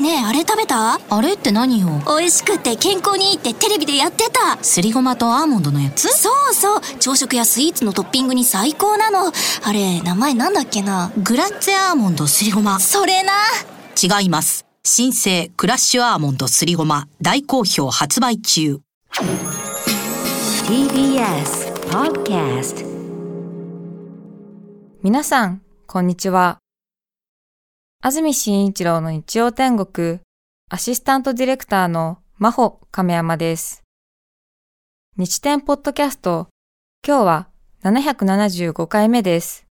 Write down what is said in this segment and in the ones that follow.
ねえあれ食べた？あれって何よ？美味しくて健康にいいってテレビでやってた。すりごまとアーモンドのやつ？そうそう。朝食やスイーツのトッピングに最高なの。あれ名前なんだっけな？グラッツェアーモンドすりごま。それな。違います。新生クラッシュアーモンドすりごま。大好評発売中。TBS Podcast 皆さん、こんにちは。安住紳一郎の日曜天国、アシスタントディレクターの真帆亀山です。日天ポッドキャスト、今日は775回目です。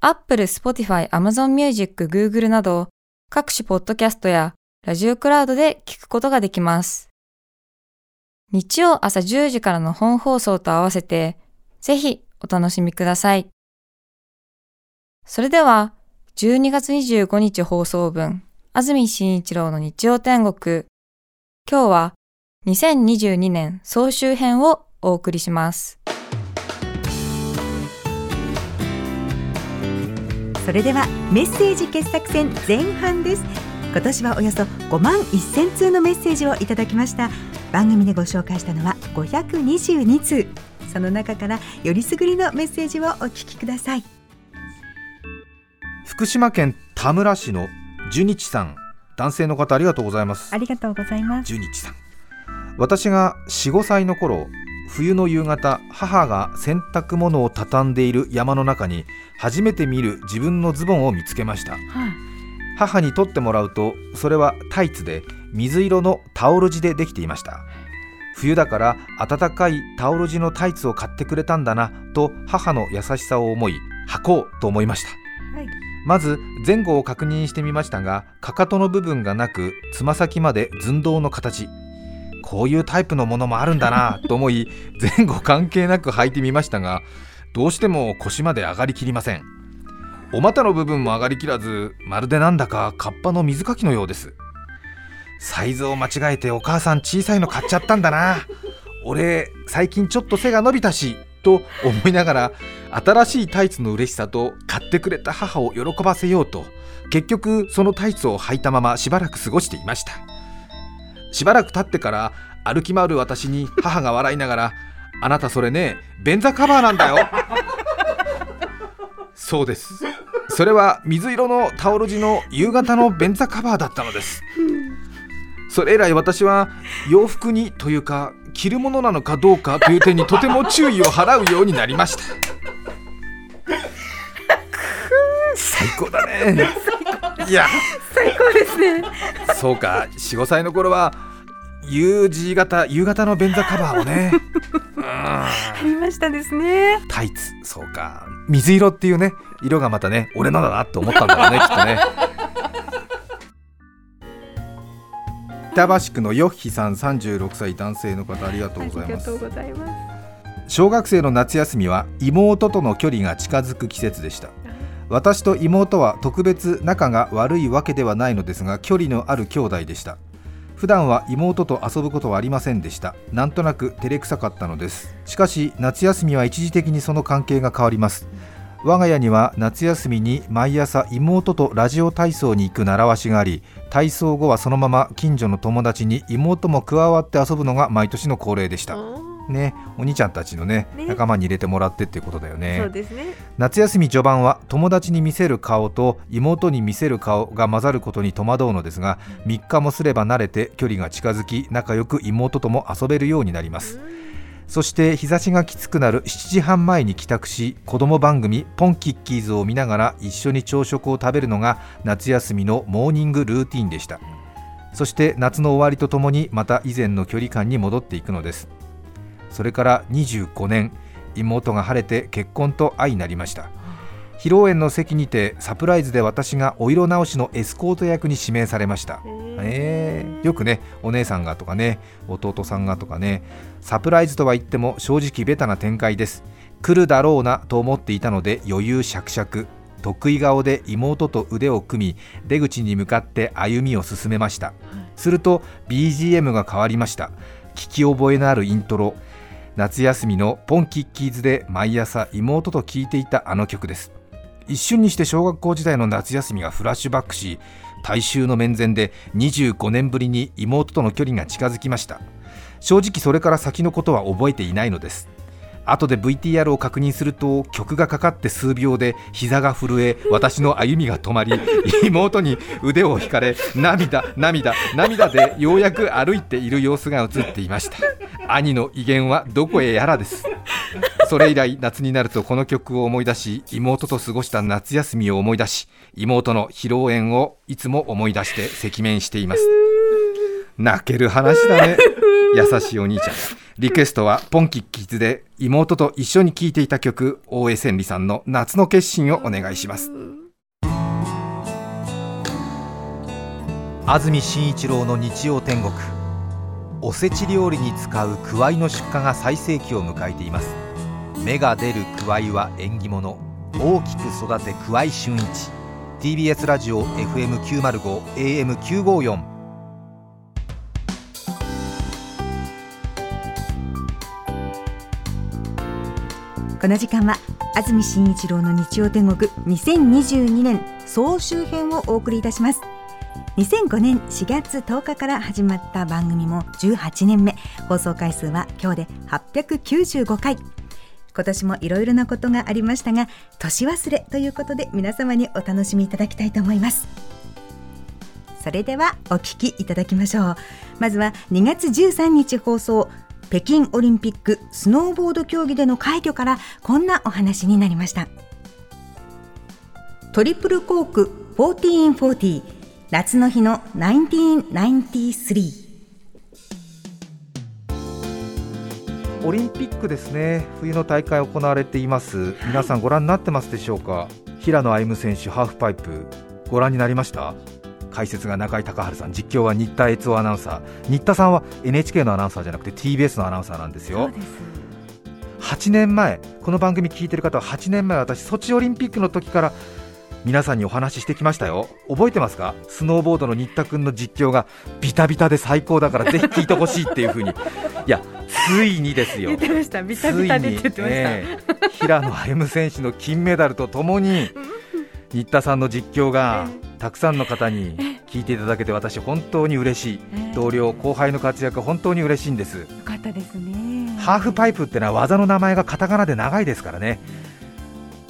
Apple、Spotify、Amazon Music、Google など各種ポッドキャストやラジオクラウドで聞くことができます。日曜朝10時からの本放送と合わせて、ぜひお楽しみください。それでは、12月25日放送分、安住紳一郎の日曜天国。今日は2022年総集編をお送りします。それではメッセージ傑作選前半です今年はおよそ5万1000通のメッセージをいただきました番組でご紹介したのは522通その中からよりすぐりのメッセージをお聞きください福島県田村市の十日さん。男性の方ありがとうございます。ありがとうございます。十日さん。私が45歳の頃冬の夕方母が洗濯物を畳んでいる山の中に初めて見る自分のズボンを見つけました。母に取ってもらうとそれはタイツで水色のタオル地でできていました。冬だから暖かいタオル地のタイツを買ってくれたんだなと母の優しさを思い履こうと思いました。はいまず前後を確認してみましたがかかとの部分がなくつま先まで寸胴の形。こういうタイプのものもあるんだなと思い前後関係なく履いてみましたがどうしても腰まで上がりきりません。お股の部分も上がりきらずまるでなんだかカッパの水かきのようです。サイズを間違えてお母さん小さいの買っちゃったんだな。俺最近ちょっと背が伸びたし。と思いながら新しいタイツの嬉しさと買ってくれた母を喜ばせようと結局そのタイツを履いたまましばらく過ごしていました。しばらく経ってから歩き回る私に母が笑いながら「あなたそれね便座カバーなんだよ」そうです。それは水色のタオル地の夕方の便座カバーだったのです。それ以来私は洋服にというか着るものなのかどうかという点にとても注意を払うようになりました。最高だね。いや。最高ですね。そうか45歳の頃は U 字型夕方の便座カバーをね。うん。ありましたですね。タイツ。そうか。水色っていうね色がまたね俺のだなって思ったんだろうねきっとね板橋区のヨッヒさん36歳男性の方ありがとうございます。ございます。小学生の夏休みは妹との距離が近づく季節でした。私と妹は特別仲が悪いわけではないのですが距離のある兄弟でした。普段は妹と遊ぶことはありませんでした。なんとなく照れくさかったのです。しかし夏休みは一時的にその関係が変わります。我が家には夏休みに毎朝妹とラジオ体操に行く習わしがあり体操後はそのまま近所の友達に妹も加わって遊ぶのが毎年の恒例でした。ねお兄ちゃんたちのねね。仲間に入れてもらってっていうことだよね。ね。夏休み序盤は友達に見せる顔と妹に見せる顔が混ざることに戸惑うのですが3日もすれば慣れて距離が近づき仲良く妹とも遊べるようになりますそして日差しがきつくなる7時半前に帰宅し子供番組「ポンキッキーズ」を見ながら一緒に朝食を食べるのが夏休みのモーニングルーティンでした。そして夏の終わりとともにまた以前の距離感に戻っていくのです。それから25年妹が晴れて結婚と愛になりました。披露宴の席にてサプライズで私がお色直しのエスコート役に指名されました。えーよくねお姉さんがとかね弟さんがとかねサプライズとは言っても正直ベタな展開です。来るだろうなと思っていたので余裕しゃくしゃく。得意顔で妹と腕を組み出口に向かって歩みを進めました。すると BGM が変わりました。聞き覚えのあるイントロ。夏休みのポンキッキーズで毎朝妹と聴いていたあの曲です一瞬にして小学校時代の夏休みがフラッシュバックし大衆の面前で25年ぶりに妹との距離が近づきました。正直それから先のことは覚えていないのです。後で VTR を確認すると曲がかかって数秒で膝が震え私の歩みが止まり 妹に腕を引かれ涙涙涙でようやく歩いている様子が映っていました。兄の威厳はどこへやらです。それ以来夏になるとこの曲を思い出し妹と過ごした夏休みを思い出し妹の披露宴をいつも思い出して赤面しています泣ける話だね。優しいお兄ちゃん。リクエストはポンキッキッズで妹と一緒に聴いていた曲大江千里さんの夏の決心をお願いします。安住紳一郎の日曜天国。おせち料理に使うくわいの出荷が最盛期を迎えています。芽が出るくわいは縁起物。大きく育てくわい春一。TBS ラジオ FM905 AM954 この時間は安住紳一郎の日曜天国2022年総集編をお送りいたします。2005年4月10日から始まった番組も18年目。放送回数は今日で895回。今年もいろいろなことがありましたが年忘れということで皆様にお楽しみいただきたいと思います。それではお聞きいただきましょう。まずは2月13日放送北京オリンピックスノーボード競技での快挙からこんなお話になりました。トリプルコーク1440夏の日の1993オリンピックですね。冬の大会行われています。皆さんご覧になってますでしょうか？平野歩夢選手ハーフパイプ。ご覧になりました？解説が中井隆治さん実況は新田悦夫アナウンサー。新田さんは NHK のアナウンサーじゃなくて TBS のアナウンサーなんですよ。8年前この番組聞いてる方は8年前私ソチオリンピックの時から皆さんにお話ししてきましたよ。覚えてますか？スノーボードの新田君の実況がビタビタで最高だからぜひ聞いてほしいっていう風に。いやついにですよ。言ってました。ビタビタでって言ってました、えー、平野歩夢選手の金メダルとともに新田さんの実況がたくさんの方に聞いていただけて私本当に嬉しい、同僚後輩の活躍本当に嬉しいんです。よかったですね。ハーフパイプってのは技の名前がカタカナで長いですからね。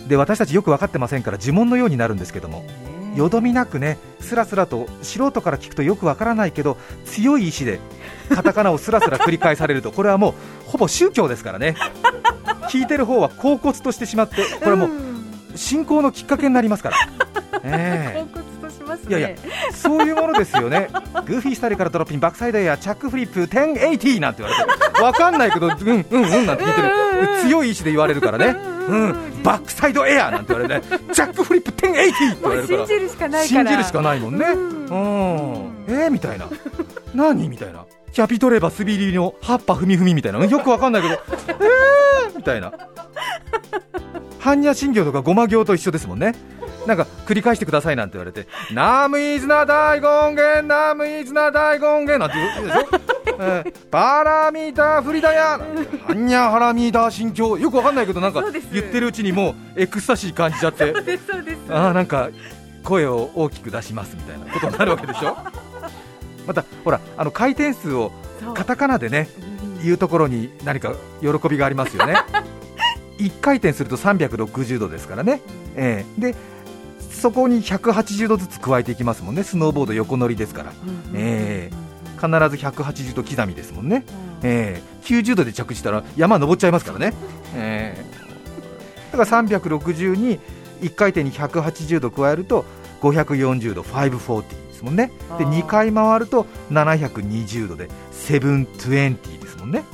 で私たちよく分かってませんから呪文のようになるんですけども。よどみなくねスラスラと素人から聞くとよくわからないけど強い意志でカタカナをスラスラ繰り返されると。これはもうほぼ宗教ですからね。聞いてる方は恍惚としてしまってこれはもう信仰のきっかけになりますから。え恍惚としますねいやいや、そういうものですよね、グーフィースタイルからドロッピン、バックサイドエア、チャックフリップ、1080なんて言われて、わかんないけど、うんうんうんなんて聞いてる、強い意志で言われるからね、うん、バックサイドエアなんて言われて、チャックフリップ1080って言われるから、信じるしかないから信じるしかないもんね、うん、えー、みたいな、何みたいな、キャピトレバスビリの葉っぱふみふみみたいな、よくわかんないけど、えーみたいな。般若心経とかごま行と一緒ですもんね。なんか繰り返してくださいなんて言われて、ナムイズナ大権現、ナムイズナ大権現なんて言うでしょ、えー、パラミータフリダヤ、般若ハラミータ心経、よくわかんないけど、なんか言ってるうちにもうエクスタシー感じちゃって、あーなんか声を大きく出しますみたいなことになるわけでしょ？またほらあの回転数をカタカナでね言うところに何か喜びがありますよね。1回転すると360度ですからね、ええ。でそこに180度ずつ加えていきますもんね、スノーボード横乗りですから、ええ。必ず180度刻みですもんね、ええ。90度で着地したら山登っちゃいますからね、ええ。だから360に1回転に180度加えると540度、540ですもんね、であー。2回回ると720度で720ですもんね。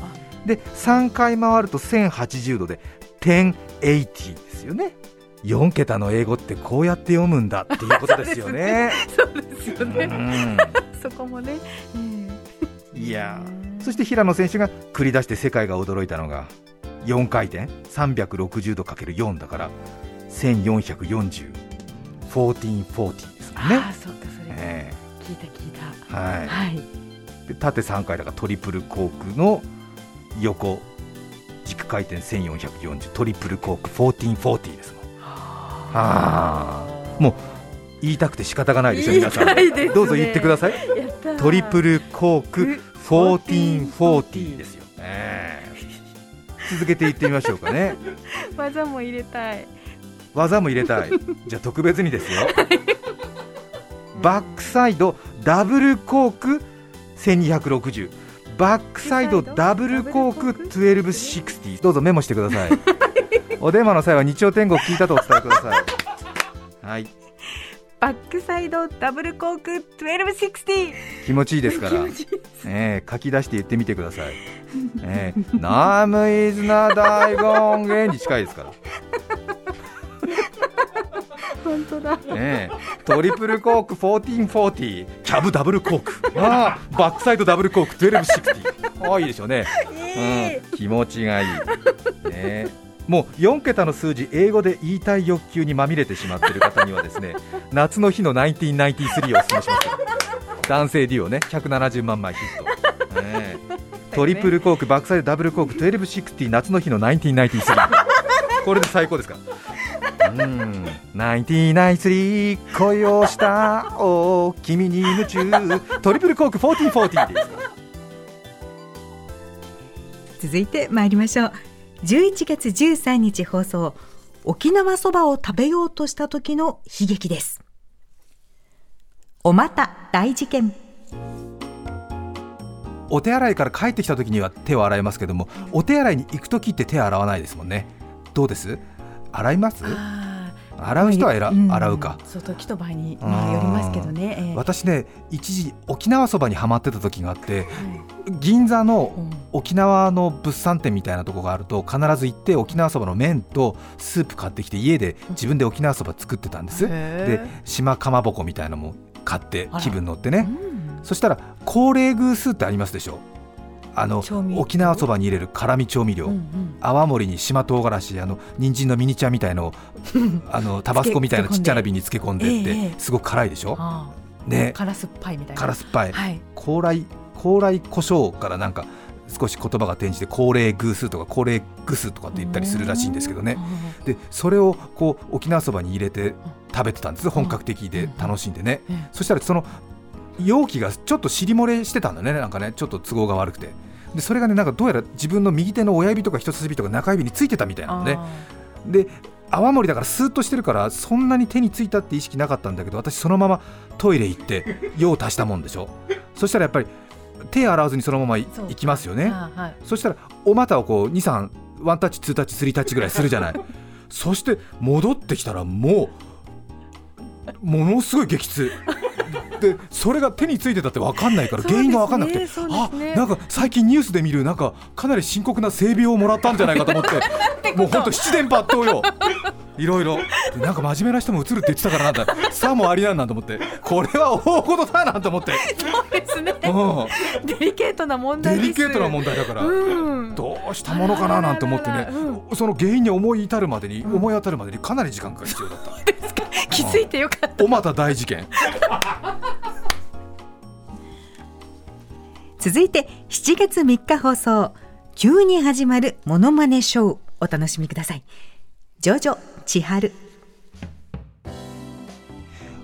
で3回回ると1080度で1080ですよね4桁の英語ってこうやって読むんだっていうことですよね。そうですようね、ん。そこもね、いや。ーそして平野選手が繰り出して世界が驚いたのが4回転？360度 ×4 だから1440 1440ですね。ああそうかそれ、え聞いた聞いえた。はい。はい。で縦3回だからトリプルコークの横。軸回転1440トリプルコーク1440ですもんあ。もう言いたくて仕方がないでしょ皆さん。ねどうぞ言ってください。トリプルコーク1440ですよ、えー続けて言ってみましょうかね。技も入れたい。技も入れたい。じゃあ特別にですよ。バックサイドダブルコーク1260バックサイドダブルコーク1260どうぞメモしてくださいお電話の際は日曜天国聞いたとお伝えください。はい。バックサイドダブルコーク1260気持ちいいですから、えー書き出して言ってみてください、えー、ナムイズナ大権現に近いですから。本当だ。ええトリプルコーク1440キャブダブルコーク。ああバックサイドダブルコーク1260ああいいでしょうね、うん、気持ちがいい、ね、もう4桁の数字英語で言いたい欲求にまみれてしまっている方にはですね 夏の日の1993をお勧めします男性デュオね。170万枚ヒット、ねトリプルコークバックサイドダブルコーク1260夏の日の1993これで最高ですか？らうん。1993恋をしたお君に夢中。トリプルコーク1440です続いて参りましょう11月13日放送沖縄そばを食べようとした時の悲劇です。おまた大事件。お手洗いから帰ってきた時には手を洗いますけどもお手洗いに行く時って手洗わないですもんね。どうです？洗います？洗う人は選ん。洗うか。そう時と場合に、まあ、よりますけどね、ええ。私ね一時沖縄そばにはまってた時があってはい銀座のうん。沖縄の物産展みたいなとこがあると必ず行って沖縄そばの麺とスープ買ってきて家で自分で沖縄そば作ってたんです。でへ島かまぼこみたいなのも買って気分乗ってえね。うん。そしたら高麗宮スーってありますでしょ。あの沖縄そばに入れる辛味調味料、うんうん。泡盛に島唐辛子あの人参のミニチュアみたいのを あのタバスコみたいなちっちゃな瓶に漬け込んでって、ええすごく辛いでしょ。ね。辛酸っぱいみたいな。辛酸っぱい、はい。高麗高麗胡椒からなんか少し言葉が転じて高麗グースとか高麗グスとかって言ったりするらしいんですけどね。でそれをこう沖縄そばに入れて食べてたんです。本格的で楽しんでね、そしたらその容器がちょっと尻漏れしてたんだね。なんかねちょっと都合が悪くて。でそれがねなんかどうやら自分の右手の親指とか人差し指とか中指についてたみたいなのね。あで泡盛だからスーッとしてるからそんなに手についたって意識なかったんだけど私そのままトイレ行って用を足したもんでしょ。そしたらやっぱり手洗わずにそのまま行きますよあねはい。そしたらお股をこう23ワンタッチツータッチスリータッチぐらいするじゃない。そして戻ってきたらもうものすごい激痛。でそれが手についてたって分かんないから原因が分かんなくて、そうであなんか最近ニュースで見るなんかかなり深刻な性病をもらったんじゃないかと思って。もう本当七伝八倒よいろいろでなんか真面目な人も映るって言ってたからなんだ。さもありなんなんと思って。これは大事だなと思って、そうですね。うデリケートな問ん、題です。デリケートな問題だから、うん。どうしたものかななんて思ってね。その原因に思い至るまでに、思い当たるまでにかなり時間が必要だった。気づいてよかった。おまた大事件。続いて7月3日放送。急に始まるモノマネショー。お楽しみくださいジョジョ千春。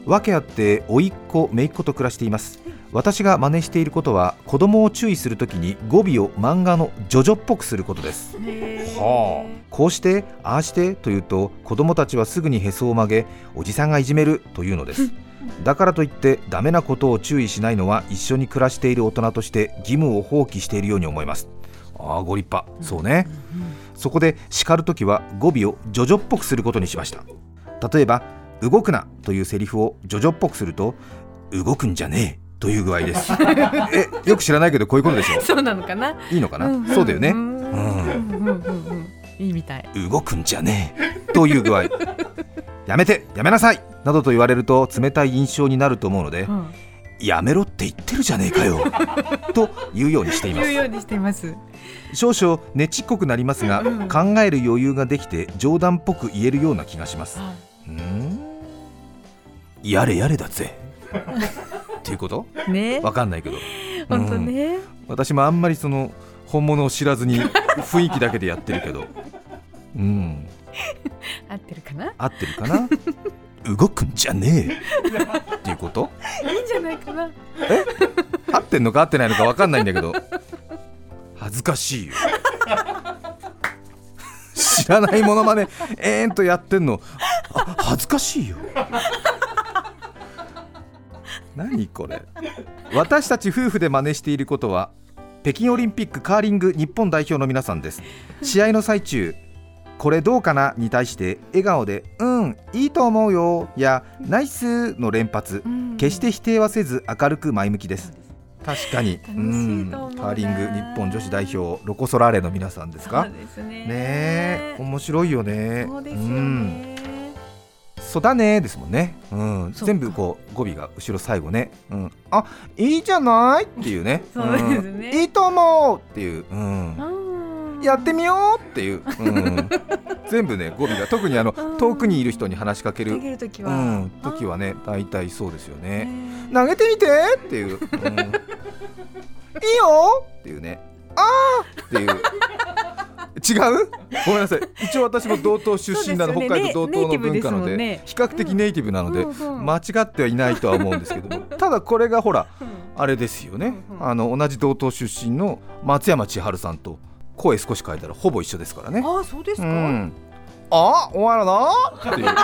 訳あって甥っ子姪っ子と暮らしています。私が真似していることは子供を注意するときに語尾を漫画のジョジョっぽくすることです。はあ、こうしてああしてというと子供たちはすぐにへそを曲げおじさんがいじめるというのです。だからといってダメなことを注意しないのは一緒に暮らしている大人として義務を放棄しているように思います。ああご立派。そうね、そこで叱るときは語尾をジョジョっぽくすることにしました。例えば動くなというセリフをジョジョっぽくすると動くんじゃねえという具合です。えよく知らないけどこういうことでしょ？そうなのかな？いいのかな、そうだよね、うんうんうんうん。いいみたい。動くんじゃねえという具合。やめてやめなさい！などと言われると冷たい印象になると思うので、うんやめろって言ってるじゃねえかよ。と言うようにしています。言うようにしています。少々ねちっこくなりますが、うん考える余裕ができて冗談っぽく言えるような気がします。うーん。やれやれだぜ。っていうこと？ね。わかんないけど。本当ね。私もあんまりその本物を知らずに雰囲気だけでやってるけど。うん。合ってるかな？合ってるかな？動くんじゃねえ。っていうこと？いいんじゃないかな。合ってんのか合ってないのか分かんないんだけど。恥ずかしいよ。知らないものまねえーんとやってんの。あ恥ずかしいよ。何これ？私たち夫婦で真似していることは北京オリンピックカーリング日本代表の皆さんです。試合の最中これどうかなに対して笑顔でうんいいと思うよやナイスの連発。決して否定はせず明るく前向きです。確かに。うん。カーリング日本女子代表ロコ・ソラーレの皆さんですか？ね。ねえ面白いよね。そうですよん。ねそうだねですもんね、うん、全部こう語尾が後ろ最後ね、うん、あいいじゃないっていうね。そうですね。ん。いいと思うっていう、うん、やってみようっていう、うん、全部ね語尾が。特にあのうん。遠くにいる人に話しかける。投げるときは、うん、時はね大体そうですよね。ね投げてみてっていう、うん、いいよっていうね。あーっていう。違う？ごめんなさい。一応私も道東出身なの、ね。北海道道東の文化なのでね比較的ネイティブなので、うんうん間違ってはいないとは思うんですけども。ただこれがほらうん。あれですよね、うんうん。あの同じ道東出身の松山千春さんと声少し変えたらほぼ一緒ですからね。ああそうですか、うん、あお前らな。っていう。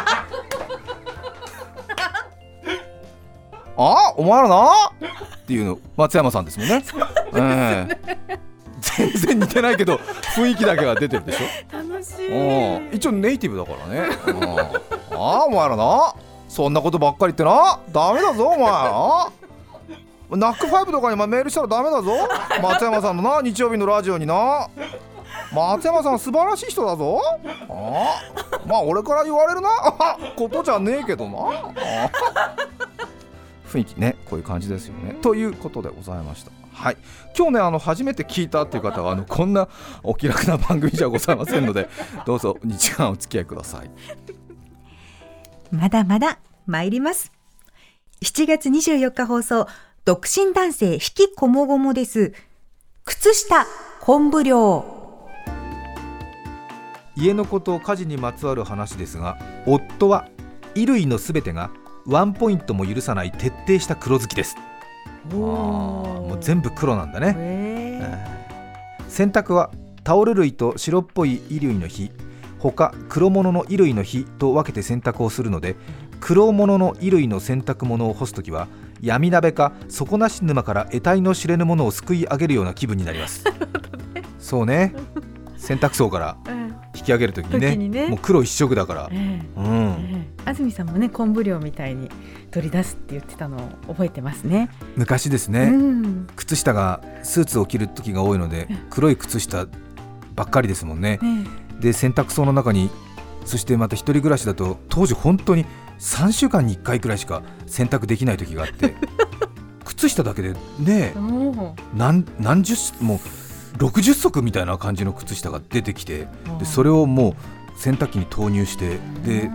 あお前らな。っていうの松山さんですもんね。ええ全然似てないけど雰囲気だけは出てるでしょ。楽しうん。い一応ネイティブだからね。うん。あお前らな。そんなことばっかり言ってな。ダメだぞお前なナックファイブとかにまメールしたらダメだぞ。松山さんのな日曜日のラジオにな。松山さん素晴らしい人だぞ。あまあ俺から言われるな。あ ことじゃねえけどな。あ雰囲気ねこういう感じですよね。ということでございました。はい。今日ねあの初めて聞いたっていう方はあのこんなお気楽な番組じゃございませんので どうぞ2時間お付き合いください。まだまだ参ります。7月24日放送、独身男性引きこもごもです。靴下、昆布量。家のこと家事にまつわる話ですが夫は衣類のすべてがワンポイントも許さない徹底した黒好きです。もう全部黒なんだね。へ洗濯はタオル類と白っぽい衣類の日他黒物の衣類の日と分けて洗濯をするので黒物の衣類の洗濯物を干すときは闇鍋か底なし沼から得体の知れぬものをすくい上げるような気分になります。そうね。洗濯槽から うん。引き上げるときにね時にね。もう黒一色だから。ええ。うん。ええ。安住さんもね昆布漁みたいに取り出すって言ってたのを覚えてますね。昔ですね、うん。靴下がスーツを着る時が多いので黒い靴下ばっかりですもんね。ねで洗濯槽の中にそしてまた一人暮らしだと当時本当に3週間に1回くらいしか洗濯できない時があって 靴下だけでね何何十もう60足みたいな感じの靴下が出てきてでそれをもう洗濯機に投入してで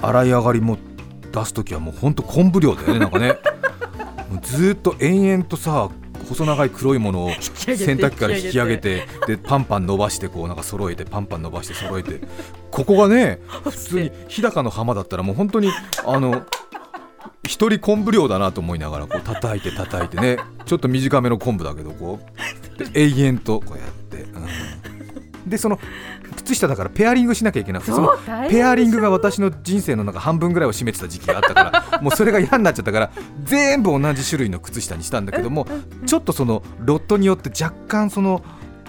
洗い上がりも出す時はもうほんと昆布量だよねなんかね。もうずーっと延々とさ細長い黒いものを洗濯機から引き上げて。でパンパン伸ばしてこうなんか揃えてパンパン伸ばして揃えてここがね 普通に日高の浜だったらもう本当にあの一人昆布量だなと思いながらこう叩いて叩いてね。ちょっと短めの昆布だけどこう。で 永遠とこうやって、うん、でその靴下だからペアリングしなきゃいけなくてそのペアリングが私の人生の中半分ぐらいを占めてた時期があったからもうそれが嫌になっちゃったから全部同じ種類の靴下にしたんだけどもちょっとそのロットによって若干その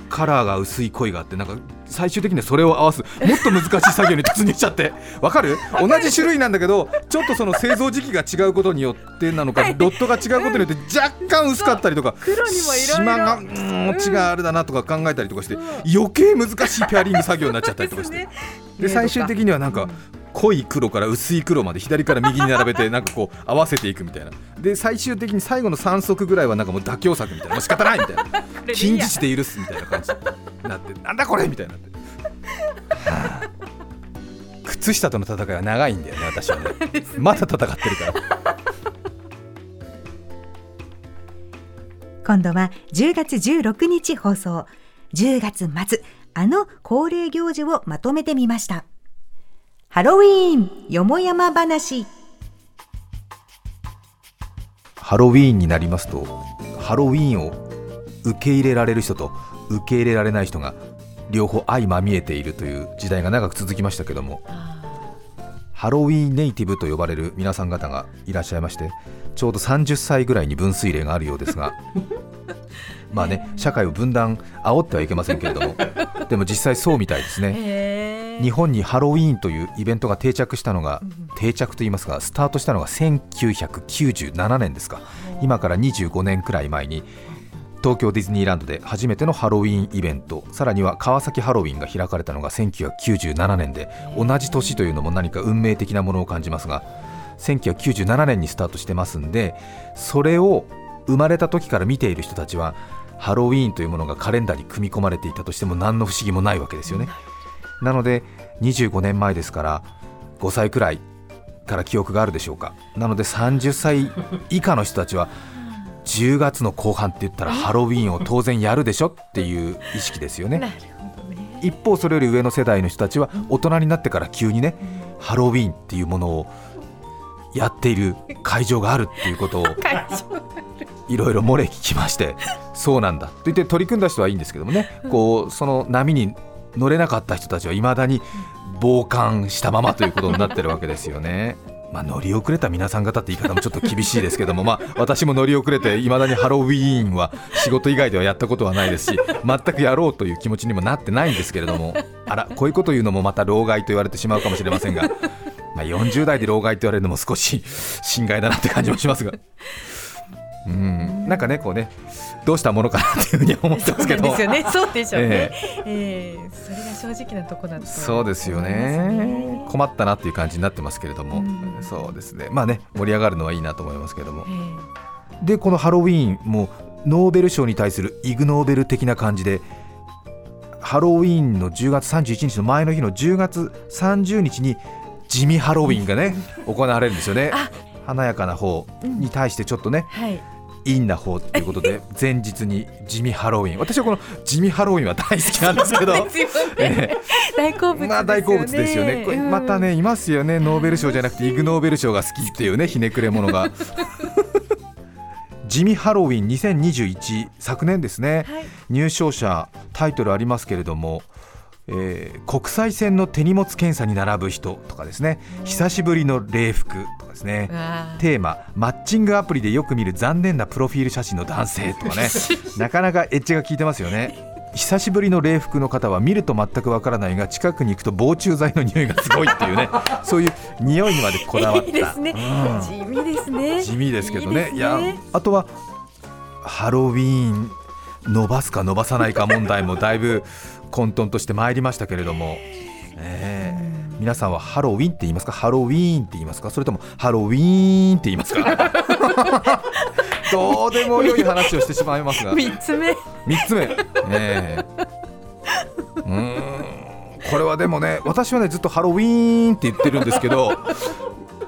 カラーが薄い濃いがあってなんか最終的にはそれを合わすもっと難しい作業に突入しちゃって。わかる？同じ種類なんだけどちょっとその製造時期が違うことによってなのかロットが違うことによって若干薄かったりとか島がうーん違うあれだなとか考えたりとかして余計難しいペアリング作業になっちゃったりとかして。で最終的にはなんか濃い黒から薄い黒まで左から右に並べて なんかこう合わせていくみたいな。で最終的に最後の3足ぐらいはなんかもう妥協策みたいな。もう仕方ないみたいな。近似値で許すみたいな感じになってなんだこれみたいになって、はあ。靴下との戦いは長いんだよね私はね。まだ戦ってるから。今度は10月16日放送。10月末、あの恒例行事をまとめてみました。ハロウィーンよもやま話。ハロウィーンになりますとハロウィーンを受け入れられる人と受け入れられない人が両方相まみえているという時代が長く続きましたけどもハロウィーンネイティブと呼ばれる皆さん方がいらっしゃいましてちょうど30歳ぐらいに分水嶺があるようですがまあね社会を分断煽ってはいけませんけれどもでも実際そうみたいですね日本にハロウィーンというイベントが定着したのが定着といいますかスタートしたのが1997年ですか。今から25年くらい前に東京ディズニーランドで初めてのハロウィーンイベントさらには川崎ハロウィンが開かれたのが1997年で同じ年というのも何か運命的なものを感じますが1997年にスタートしてますんでそれを生まれた時から見ている人たちはハロウィーンというものがカレンダーに組み込まれていたとしても何の不思議もないわけですよねなので25年前ですから5歳くらいから記憶があるでしょうか。なので30歳以下の人たちは10月の後半って言ったらハロウィーンを当然やるでしょ？っていう意識ですよね。一方それより上の世代の人たちは大人になってから急にねハロウィーンっていうものをやっている会場があるっていうことを いろいろ漏れ聞きましてそうなんだ。と言って取り組んだ人はいいんですけどもね。こうその波に乗れなかった人たちはいまだに傍観したままということになってるわけですよね。まあ、乗り遅れた皆さん方って言い方もちょっと厳しいですけども、まあ、私も乗り遅れていまだにハロウィーンは仕事以外ではやったことはないですし全くやろうという気持ちにもなってないんですけれどもあらこういうこと言うのもまた老害と言われてしまうかもしれませんが、まあ、40代で老害と言われるのも少し 心外だなって感じもしますが。うんなんかねこうねどうしたものかなっていうふうに思ってますけど。そうですよね。そうでしょうね、えー、えー、それが正直なとこだとそうですよね。困ったなっていう感じになってますけれども、うそうですね。まあね盛り上がるのはいいなと思いますけれども、えー、でこのハロウィーンもノーベル賞に対するイグ・ノーベル的な感じでハロウィーンの10月31日の前の日の10月30日に地味ハロウィンがね行われるんですよね。華やかな方に対してちょっとね、うんはいインな方ということで 前日に地味ハロウィン。私はこの地味ハロウィンは大好きなんですけど。大好物、まあ、大好物ですよね。これまたねいますよね。ノーベル賞じゃなくてイグ・ノーベル賞が好きっていうねひねくれ者が。地味ハロウィン2021昨年ですね、はい、入賞者タイトルありますけれどもえー、国際線の手荷物検査に並ぶ人とかですね。久しぶりの礼服とかですね。テーママッチングアプリでよく見る残念なプロフィール写真の男性とかね。なかなかエッジが効いてますよね。久しぶりの礼服の方は見ると全くわからないが近くに行くと防虫剤の匂いがすごいっていうね。そういう匂いにまでこだわった。いいですね、うん、地味ですね。地味ですけどね。いやあとはハロウィーン伸ばすか伸ばさないか問題もだいぶ混沌としてまいりましたけれども、えー、皆さんはハロウィンって言いますか？ハロウィーンって言いますか？それともハロウィーンって言いますか？どうでも良い話をしてしまいますが。3つ目。3つ目、え。ー、うん。これはでもね私はねずっとハロウィーンって言ってるんですけど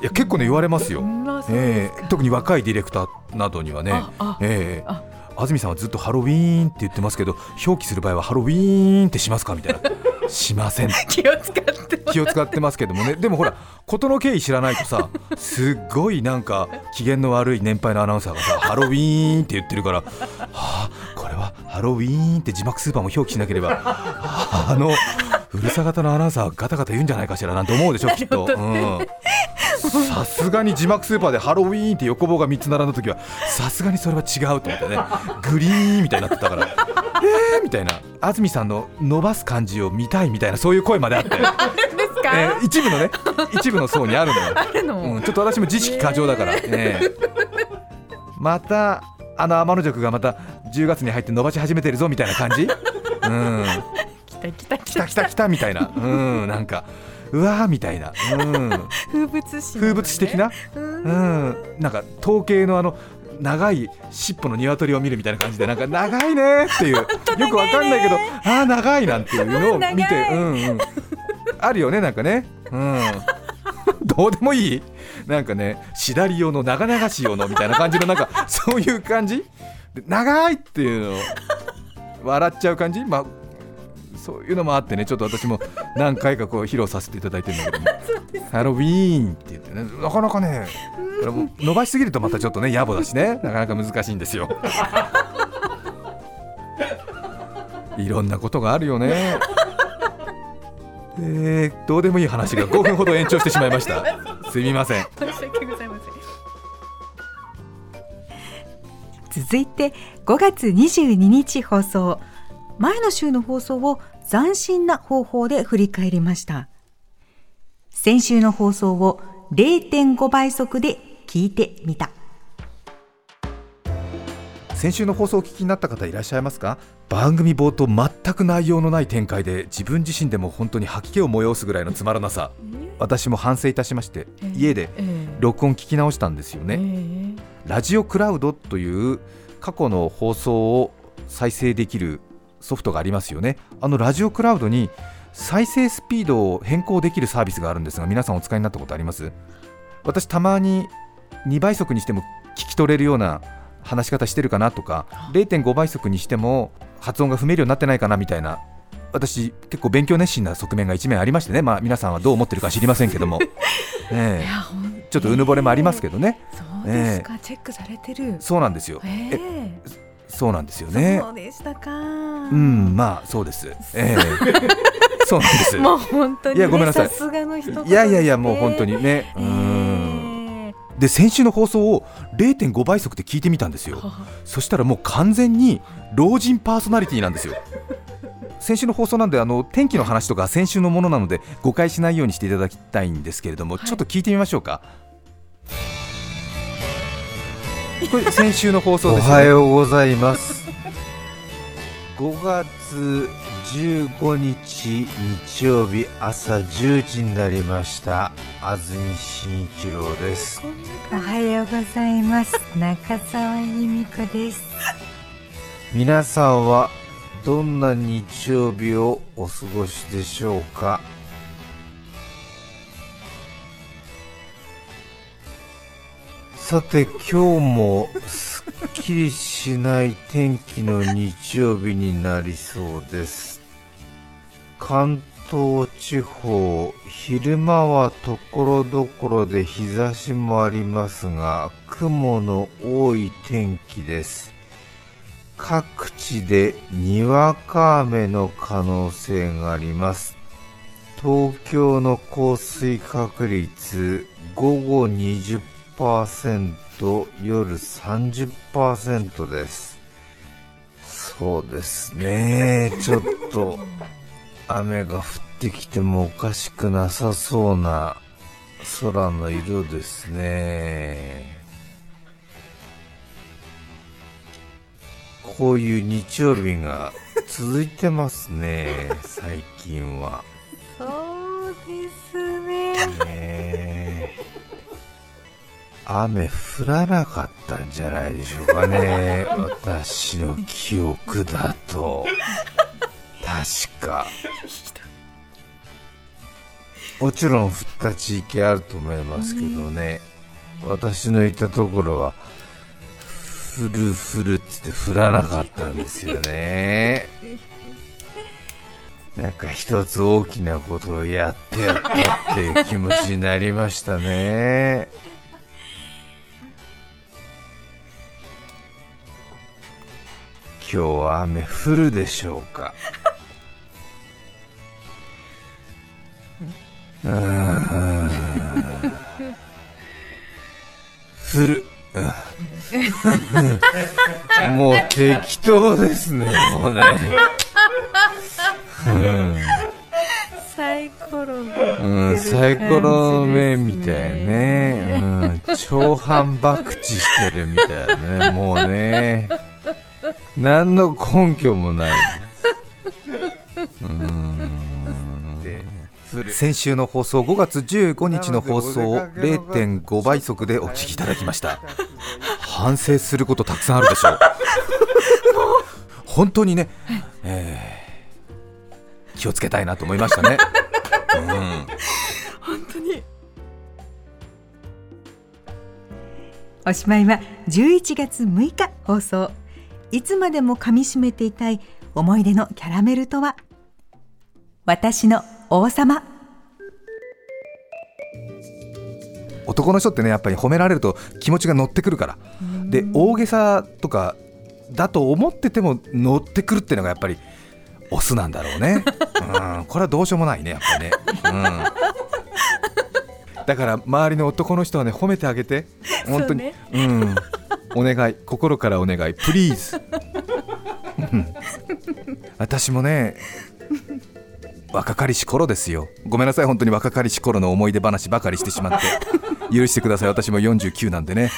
いや結構ね言われますよ、えー、特に若いディレクターなどにはね、えー、安住さんはずっとハロウィーンって言ってますけど表記する場合はハロウィーンってしますか？みたいな。しません。気を使って気を使ってますけどもね。でもほら事の経緯知らないとさすっごいなんか機嫌の悪い年配のアナウンサーがさハロウィーンって言ってるからはあこれはハロウィーンって字幕スーパーも表記しなければあのうるさ型のアナウンサーガタガタ言うんじゃないかしらなんて思うでしょきっと。うんさすがに字幕スーパーでハロウィーンって横棒が3つ並んだ時はさすがにそれは違うと思ってねグリーンみたいになってたからえーみたいな。安住さんの伸ばす感じを見たいみたいなそういう声まであって。えー、一部のね一部の層にあるのよ。うん、ちょっと私も自意識過剰だから、えー、またあの天の塾がまた10月に入って伸ばし始めてるぞみたいな感じ？うん。来た来た。来た来た来たみたいな。うんなんかうわーみたいな、うん、風物詩、ね、風物詩的な、うん、なんか統計のあの長い尻尾の鶏を見るみたいな感じでなんか長いねっていう。よくわかんないけどああ長いなんていうのを見て、うんうん、あるよねなんかね、うん、どうでもいい？なんかねしだり用の長々し用のみたいな感じのなんかそういう感じ？長いっていうのを笑っちゃう感じ、まあ、そういうのもあってねちょっと私も何回かこう披露させていただいてるんだけども。ハロウィーンって言ってねなかなかねこれも伸ばしすぎるとまたちょっとね野暮だしね。なかなか難しいんですよ。いろんなことがあるよね。えー、どうでもいい話が5分ほど延長してしまいました。すみません。続いて5月22日放送。前の週の放送を斬新な方法で振り返りました。先週の放送を0.5倍速で聞いてみた。先週の放送をお聞きになった方いらっしゃいますか？番組冒頭全く内容のない展開で自分自身でも本当に吐き気を催すぐらいのつまらなさ。私も反省いたしまして家で録音聞き直したんですよね、ラジオクラウドという過去の放送を再生できるソフトがありますよね。あのラジオクラウドに再生スピードを変更できるサービスがあるんですが皆さんお使いになったことあります？私たまに2倍速にしても聞き取れるような話し方してるかなとか0.5倍速にしても発音が踏めるようになってないかなみたいな私結構勉強熱心な側面が一面ありましてね、まあ、皆さんはどう思ってるか知りませんけども、ええ、ちょっとうぬぼれもありますけどね。そうですか、チェックされてる。そうなんですよ、え。えそうなんですよね。そうでしたか。うんまあそうです、ええ。そうなんです。もう本当に、ね、いやごめんなさい。さいやいやいやもう本当にね。うえん。えで先週の放送を0.5倍速で聞いてみたんですよ。そしたらもう完全に老人パーソナリティなんですよ。先週の放送なんであの天気の話とか先週のものなので誤解しないようにしていただきたいんですけれども、はい。ちょっと聞いてみましょうかこれ先週の放送おですよねはようございます。5月15日日曜日朝10時になりました。安住紳一郎です。おはようございます中澤由美子です皆さんはどんな日曜日をお過ごしでしょうか？さて今日もすっきりしない天気の日曜日になりそうです。関東地方昼間はところどころで日差しもありますが雲の多い天気です。各地でにわか雨の可能性があります。東京の降水確率午後20%夜30%です。そうですね。ちょっと雨が降ってきてもおかしくなさそうな空の色ですね。こういう日曜日が続いてますね最近は。そうですね。ねえ雨降らなかったんじゃないでしょうかね。私の記憶だと。確か。もちろん降った地域あると思いますけどね、私のいたところは降る降るって言って降らなかったんですよね。なんか一つ大きなことをやってやったっていう気持ちになりましたね今日は雨降るでしょうか？うん。降る。もう適当ですねもうね。サイコロ。うん、サイコロ目みたいね。うん、超反爆地してるみたいね。もうね。何の根拠もない。先週の放送5月15日の放送を0.5倍速でお聞きいただきました。反省することたくさんあるでしょう。本当にね、えー気をつけたいなと思いましたね、うん、本当に。おしまいは11月6日放送いつまでも噛み締めていたい思い出のキャラメルとは？私の王様。男の人ってねやっぱり褒められると気持ちが乗ってくるから。で大げさとかだと思ってても乗ってくるっていうのがやっぱりオスなんだろうね、うん、これはどうしようもないねやっぱりね、うん、だから周りの男の人はね褒めてあげて。本当に。う、ね、んお願い心からお願いプリーズ私もね若かりし頃ですよ。ごめんなさい本当に若かりし頃の思い出話ばかりしてしまって。許してください私も49なんでね。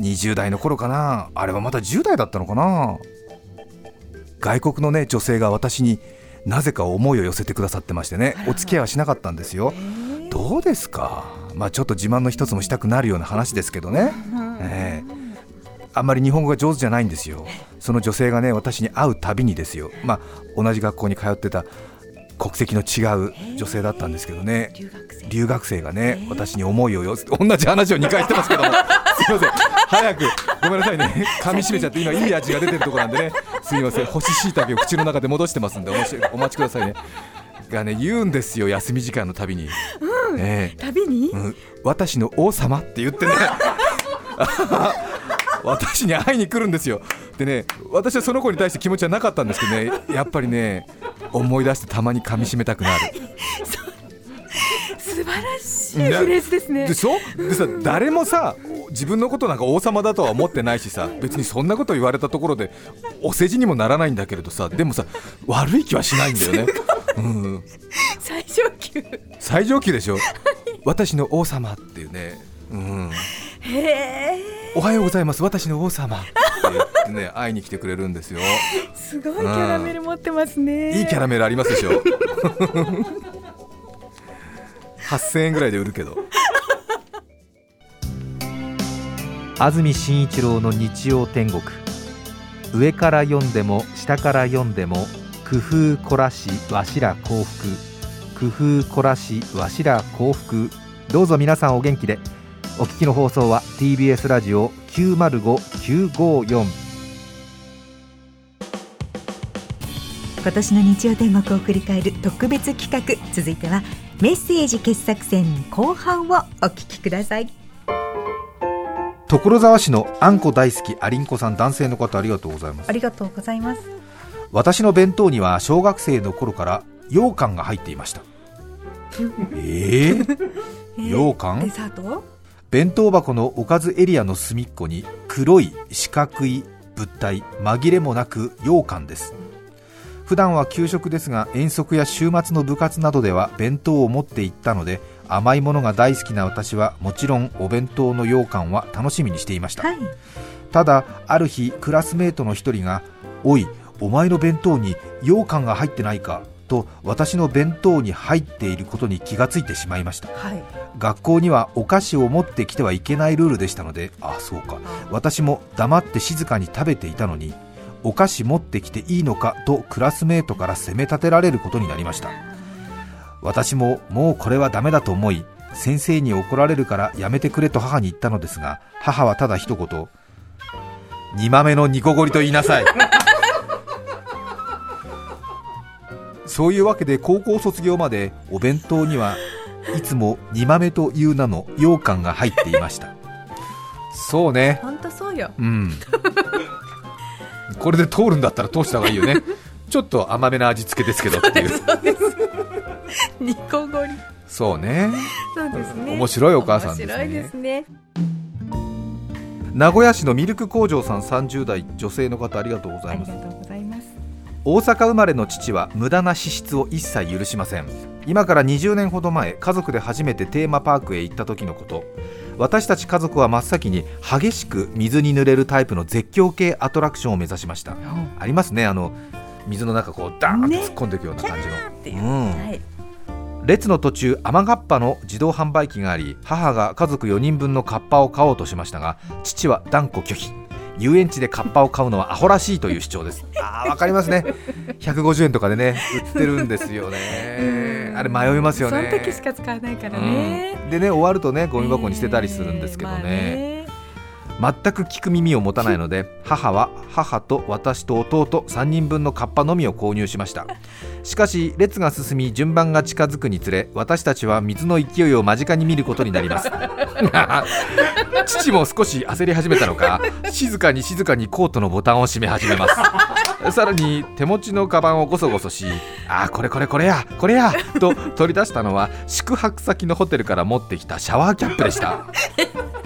20代の頃かな。あれはまだ10代だったのかな。外国のね女性が私になぜか思いを寄せてくださってましてね。お付き合いはしなかったんですよ。どうですか。まあちょっと自慢の一つもしたくなるような話ですけどね、えーあんまり日本語が上手じゃないんですよ。その女性がね私に会うたびにですよ。まあ同じ学校に通ってた国籍の違う女性だったんですけどね、留学生。がね、私に思いを寄せて同じ話を2回してますけども。すいません。早くごめんなさいね。噛みしめちゃって今いい味が出てるところなんでね。すいません。干し椎茸を口の中で戻してますんでお待ちくださいね。がね言うんですよ休み時間のたびに、うん。えー、旅に、うん、私の王様って言ってね 私に会いに来るんですよ。でね私はその子に対して気持ちはなかったんですけどねやっぱりね思い出してたまに噛みしめたくなる。素晴らしいフレーズですね。でしょ？でさ誰もさ自分のことなんか王様だとは思ってないしさ別にそんなこと言われたところでお世辞にもならないんだけれどさでもさ悪い気はしないんだよね、うん、最上級。最上級でしょ？私の王様っていうね、うん、おはようございます。私の王様。ってね会いに来てくれるんですよ。すごいキャラメル持ってますね、うん、いいキャラメルありますでしょ。8000円ぐらいで売るけど。安住紳一郎の日曜天国。上から読んでも下から読んでも工夫凝らしわしら幸福。工夫凝らしわしら幸福。どうぞ皆さんお元気でお聞きの放送は TBS ラジオ905954今年の日曜天国を振り返る特別企画。続いてはメッセージ傑作選後半をお聞きください。所沢市のあんこ大好きありんこさん男性の方ありがとうございます。ありがとうございます。私の弁当には小学生の頃から羊羹が入っていました。えー、羊羹？デザート？弁当箱のおかずエリアの隅っこに黒い四角い物体紛れもなく羊羹です。普段は給食ですが遠足や週末の部活などでは弁当を持って行ったので甘いものが大好きな私はもちろんお弁当の羊羹は楽しみにしていました、はい、ただある日クラスメートの一人が「おいお前の弁当に羊羹が入ってないか?」と私の弁当に入っていることに気がついてしまいました、はい、学校にはお菓子を持ってきてはいけないルールでしたのでああそうか。私も黙って静かに食べていたのにお菓子持ってきていいのかとクラスメートから責め立てられることになりました。私ももうこれはダメだと思い先生に怒られるからやめてくれと母に言ったのですが母はただ一言煮豆の煮こごりと言いなさいそういうわけで高校卒業までお弁当にはいつも煮豆という名の羊羹が入っていました。そうね。本当そうよ。うん。これで通るんだったら通した方がいいよね。ちょっと甘めな味付けですけどっていう。煮こごり。そうね。そうですね。面白いお母さんですね。面白いですね。名古屋市のミルク工場さん30代女性の方ありがとうございます大阪生まれの父は無駄な支出を一切許しません。今から20年ほど前家族で初めてテーマパークへ行った時のこと。私たち家族は真っ先に激しく水に濡れるタイプの絶叫系アトラクションを目指しました、うん、ありますね。あの水の中こうダーンと突っ込んでいくような感じの、う。ん。はい、列の途中雨がっぱの自動販売機があり母が家族4人分のカッパを買おうとしましたが父は断固拒否遊園地でカッパを買うのはアホらしいという主張です。あわかりますね。150円とかでね売ってるんですよね。あれ迷いますよね。その時しか使わないからね、うん、でね終わるとねゴミ箱に捨てたりするんですけどね。えー全く聞く耳を持たないので母は母と私と弟3人分のカッパのみを購入しました。しかし列が進み順番が近づくにつれ私たちは水の勢いを間近に見ることになります。父も少し焦り始めたのか静かに静かにコートのボタンを閉め始めます。さらに手持ちのカバンをゴソゴソしあーこれこれこれやこれやと取り出したのは宿泊先のホテルから持ってきたシャワーキャップでした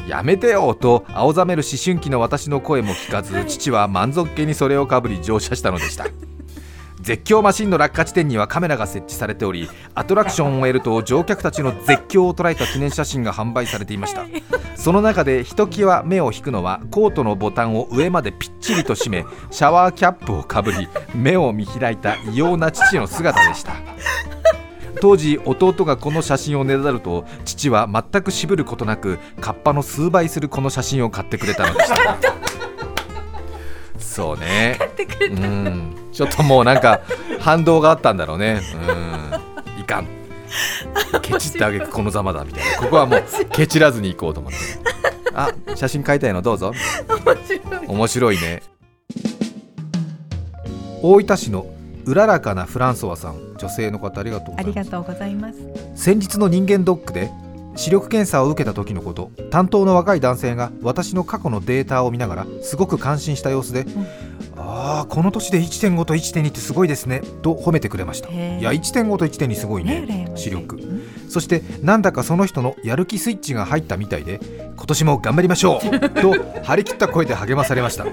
やめてよと青ざめる思春期の私の声も聞かず父は満足げにそれをかぶり乗車したのでした。絶叫マシンの落下地点にはカメラが設置されておりアトラクションを終えると乗客たちの絶叫を捉えた記念写真が販売されていました。その中でひときわ目を引くのはコートのボタンを上までぴっちりと締めシャワーキャップをかぶり目を見開いた異様な父の姿でした。当時弟がこの写真をねだると父は全く渋ることなくカッパの数倍するこの写真を買ってくれたのでしたそうね。うん。ちょっともうなんか反動があったんだろうね。うん。いかん。ケチってあげくこのざまだみたいな。ここはもうケチらずに行こうと思って。あ写真買いたいのどうぞ。面白いね。大分市のうららかなフランソワさん。女性の方ありがとうございます。ありがとうございます。先日の人間ドックで視力検査を受けた時のこと。担当の若い男性が私の過去のデータを見ながらすごく感心した様子で、ああこの年で1.5と1.2ってすごいですねと褒めてくれました。いや1.5と1.2すごいね視力。そしてなんだかその人のやる気スイッチが入ったみたいで今年も頑張りましょう と張り切った声で励まされました。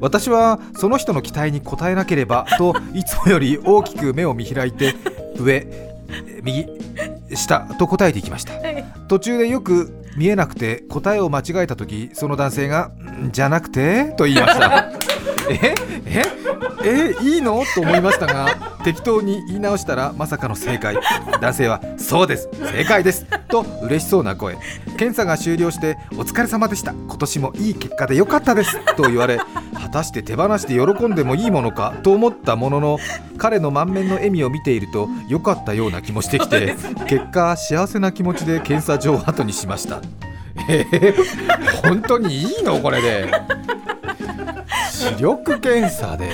私はその人の期待に応えなければといつもより大きく目を見開いて上右下と答えていきました。途中でよく見えなくて答えを間違えた時その男性が「んじゃなくて?」と言いました。え？え？え？いいの？と思いましたが適当に言い直したらまさかの正解。男性は「そうです。正解です」と嬉しそうな声。検査が終了して「お疲れ様でした。今年もいい結果でよかったです」と言われ果たして手放して喜んでもいいものかと思ったものの彼の満面の笑みを見ていると良かったような気もしてきて結果幸せな気持ちで検査場を後にしました。えー、本当にいいのこれで。視力検査で。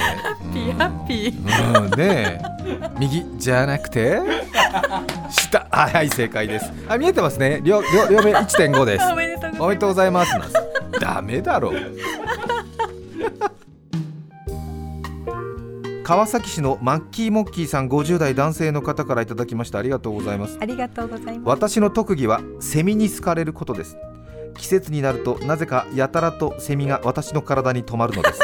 ピーハッピー。うん。ねえ。右じゃなくて？下。あはい正解です。あ見えてますね。両両両目1.5で す。おめでとうございます。ダメだろ川崎市のマッキーモッキーさん50代男性の方からいただきました。ありがとうございます。ありがとうございます。私の特技はセミに好かれることです。季節になるとなぜかやたらとセミが私の体に止まるのです。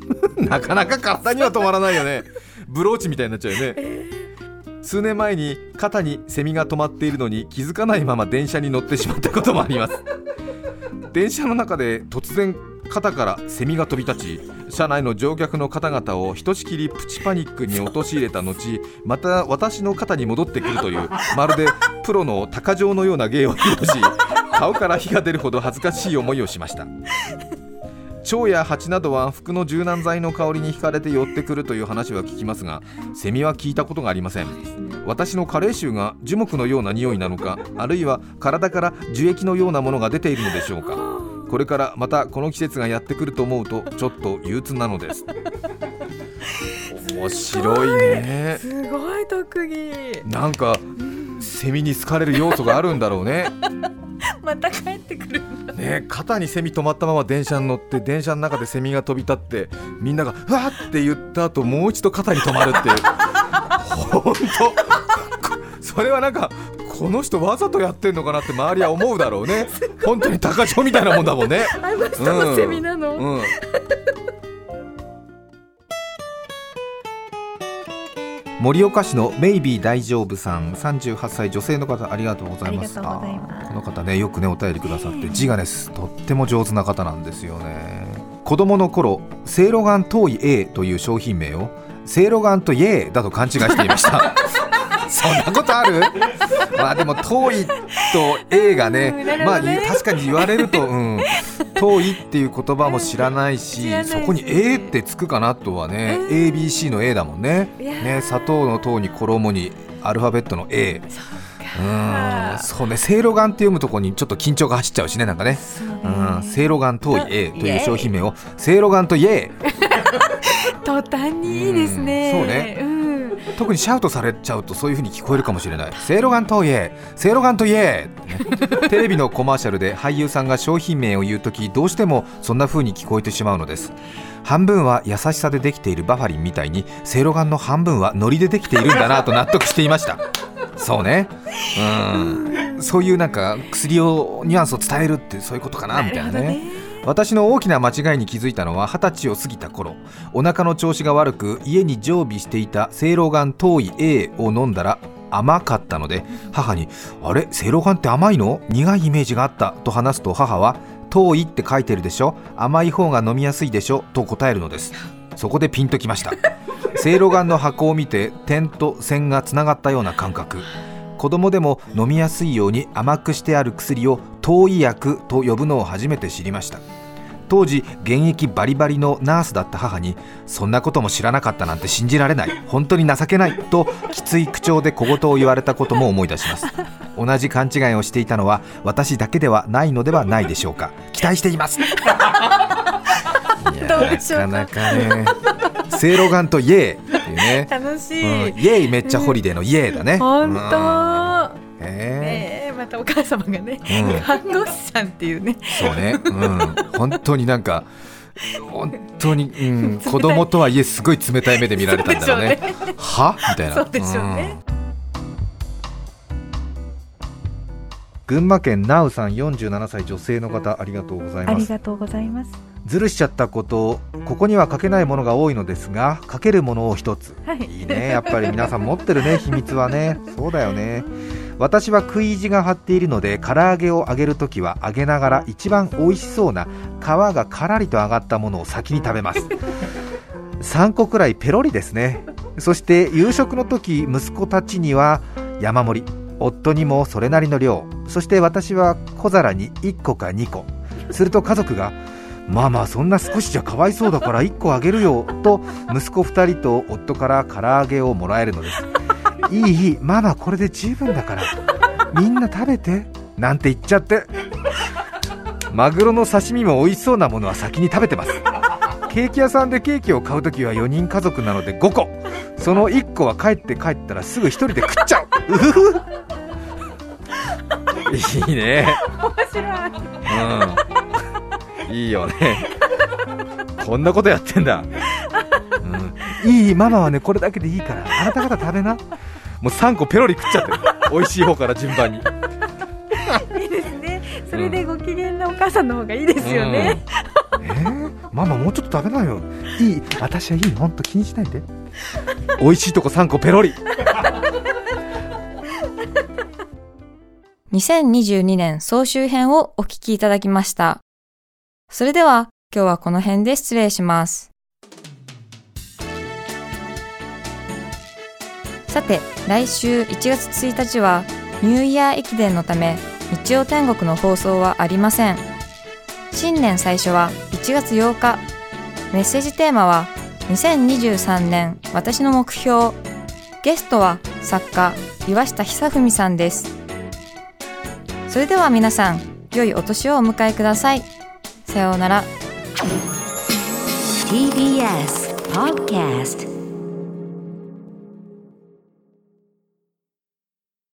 なかなか体には止まらないよね。ブローチみたいになっちゃうよね、数年前に肩にセミが止まっているのに気づかないまま電車に乗ってしまったこともあります電車の中で突然肩からセミが飛び立ち車内の乗客の方々をひとしきりプチパニックに陥れた後また私の肩に戻ってくるというまるでプロの鷹匠のような芸を披露し顔から火が出るほど恥ずかしい思いをしました。蝶や蜂などは服の柔軟剤の香りに惹かれて寄ってくるという話は聞きますがセミは聞いたことがありません。私の加齢臭が樹木のような匂いなのかあるいは体から樹液のようなものが出ているのでしょうか。これからまたこの季節がやってくると思うとちょっと憂鬱なのです。面白いね。すごい特技。なんかセミに好かれる要素があるんだろうね また帰ってくるんだ。ね肩にセミ止まったまま電車に乗って電車の中でセミが飛び立ってみんなが「うわっ!」って言った後もう一度肩に止まるっていう本当？それはなんかこの人わざとやってんのかなって周りは思うだろうね本当に高潮みたいなもんだもんねあの人のセミなの？うん盛岡市のメイビー大丈夫さん38歳女性の方ありがとうございます。この方ねよくねお便りくださって字がねとっても上手な方なんですよね。子供の頃セイロガン遠い A という商品名をセイロガンとイエーだと勘違いしていました そんなことある？まあでも遠いと A がね。うんなるまあ確かに言われると、うん、遠いっていう言葉も知らないしねそこに A ってつくかなとはね、ABC の A だもんね。ね砂糖の糖に衣にアルファベットの A うん。そうねせいろがんって読むとこにちょっと緊張が走っちゃうしねなんかね。うん。せいろがん遠い A という商品名をせいろがんとイエ 途端にいいですね。うん。そうね特にシャウトされちゃうとそういう風に聞こえるかもしれない。せいろがんとイエせいろがんとイエってね。テレビのコマーシャルで俳優さんが商品名を言うときどうしてもそんな風に聞こえてしまうのです。半分は優しさでできているバファリンみたいにせいろがんの半分はノリでできているんだなと納得していました。そうね。うん。そういうなんか薬をニュアンスを伝えるってそういうことかなみたいなね。私の大きな間違いに気づいたのは二十歳を過ぎた頃。お腹の調子が悪く家に常備していたせいろがん糖位 A を飲んだら甘かったので母に「あれ？せいろがんって甘いの？苦いイメージがあった」と話すと母は「糖位って書いてるでしょ？甘い方が飲みやすいでしょ」と答えるのです。そこでピンときました。せいろがんの箱を見て点と線がつながったような感覚。子供でも飲みやすいように甘くしてある薬を糖医薬と呼ぶのを初めて知りました。当時現役バリバリのナースだった母にそんなことも知らなかったなんて信じられない。本当に情けないときつい口調で小言を言われたことも思い出します。同じ勘違いをしていたのは私だけではないのではないでしょうか。期待しています どうでしょうか？なかなかね。せいろがんとイエーっていうね。楽しうん。い。イエーイめっちゃホリデーのイエーだね。本うん。当。たお母様がね、うん。看護師さんっていうね。ーそうね。うん。本当になんか本当に、うん、子供とはいえすごい冷たい目で見られたんだろうね。そうでは？みたいな。そうでしょうね。群馬県ナウさん47歳女性の方ありがとうございあます。りがとうございます。ずるしちゃったことここには書けないものが多いのですが書けるものを一つ。はい。いいね。やっぱり皆さん持ってるね秘密はね。そうだよね私は食い意地が張っているので唐揚げを揚げるときは揚げながら一番美味しそうな皮がカラリと揚がったものを先に食べます。3個くらいペロリですね。そして夕食の時息子たちには山盛り。夫にもそれなりの量。そして私は小皿に1個か2個。すると家族がまあまあそんな少しじゃかわいそうだから1個あげるよ。と息子2人と夫から唐揚げをもらえるのですいいいいママこれで十分だから。みんな食べて。なんて言っちゃって。マグロの刺身も美味しそうなものは先に食べてます。ケーキ屋さんでケーキを買うときは4人家族なので5個。その1個は帰って帰ったらすぐ1人で食っちゃう。うふふ。いいね。面白い。うん。いいよね。こんなことやってんだ、うん、いいママはねこれだけでいいからあなた方食べなもう3個ペロリ食っちゃってる美味しい方から順番にいいですね。それでご機嫌なお母さんの方がいいですよね。うんえーママもうちょっと食べなよいい私はいい本当気にしないで美味しいとこ3個ペロリ2022年総集編をお聞きいただきました。それでは今日はこの辺で失礼します。さて、来週1月1日はニューイヤー駅伝のため日曜天国の放送はありません。新年最初は1月8日。メッセージテーマは2023年私の目標。ゲストは作家岩下久文さんです。それでは皆さん、良いお年をお迎えください。さようなら。TBS Podcast